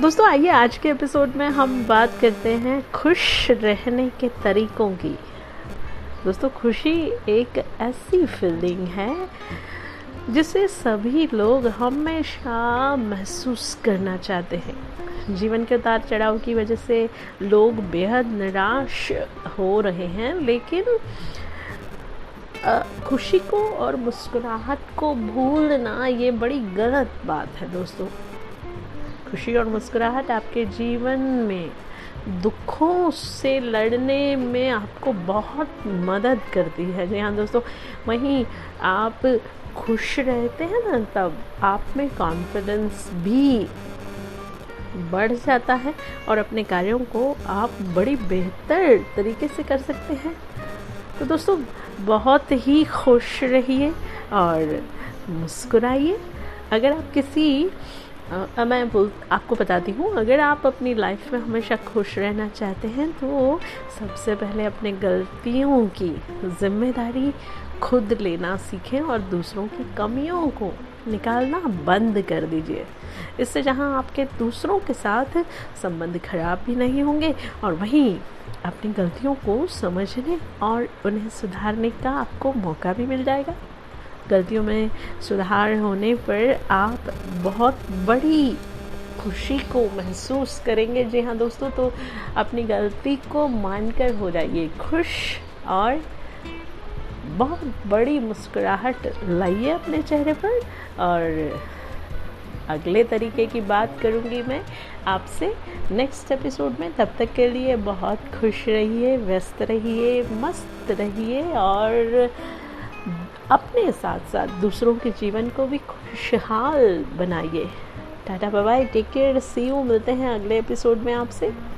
दोस्तों, आइए आज के एपिसोड में हम बात करते हैं खुश रहने के तरीकों की। दोस्तों, खुशी एक ऐसी फीलिंग है जिसे सभी लोग हमेशा महसूस करना चाहते हैं। जीवन के उतार चढ़ाव की वजह से लोग बेहद निराश हो रहे हैं, लेकिन खुशी को और मुस्कुराहट को भूलना ये बड़ी गलत बात है दोस्तों। खुशी और मुस्कुराहट आपके जीवन में दुखों से लड़ने में आपको बहुत मदद करती है। जी हाँ दोस्तों, वहीं आप खुश रहते हैं ना, तब आप में कॉन्फिडेंस भी बढ़ जाता है और अपने कार्यों को आप बड़ी बेहतर तरीके से कर सकते हैं। तो दोस्तों, बहुत ही खुश रहिए और मुस्कुराइए। अगर आप किसी आ, मैं बोल आपको बताती हूँ अगर आप अपनी लाइफ में हमेशा खुश रहना चाहते हैं तो सबसे पहले अपने गलतियों की ज़िम्मेदारी खुद लेना सीखें और दूसरों की कमियों को निकालना बंद कर दीजिए। इससे जहाँ आपके दूसरों के साथ संबंध खराब भी नहीं होंगे और वहीं अपनी गलतियों को समझने और उन्हें सुधारने का आपको मौका भी मिल जाएगा। गलतियों में सुधार होने पर आप बहुत बड़ी खुशी को महसूस करेंगे। जी हाँ दोस्तों तो अपनी गलती को मानकर हो जाइए। खुश और बहुत बड़ी मुस्कुराहट लाइए अपने चेहरे पर। और अगले तरीके की बात करूँगी मैं आपसे नेक्स्ट एपिसोड में। तब तक के लिए बहुत खुश रहिए, व्यस्त रहिए, मस्त रहिए और अपने साथ साथ दूसरों के जीवन को भी खुशहाल बनाइए। Tata bye take care see you मिलते हैं अगले एपिसोड में आपसे।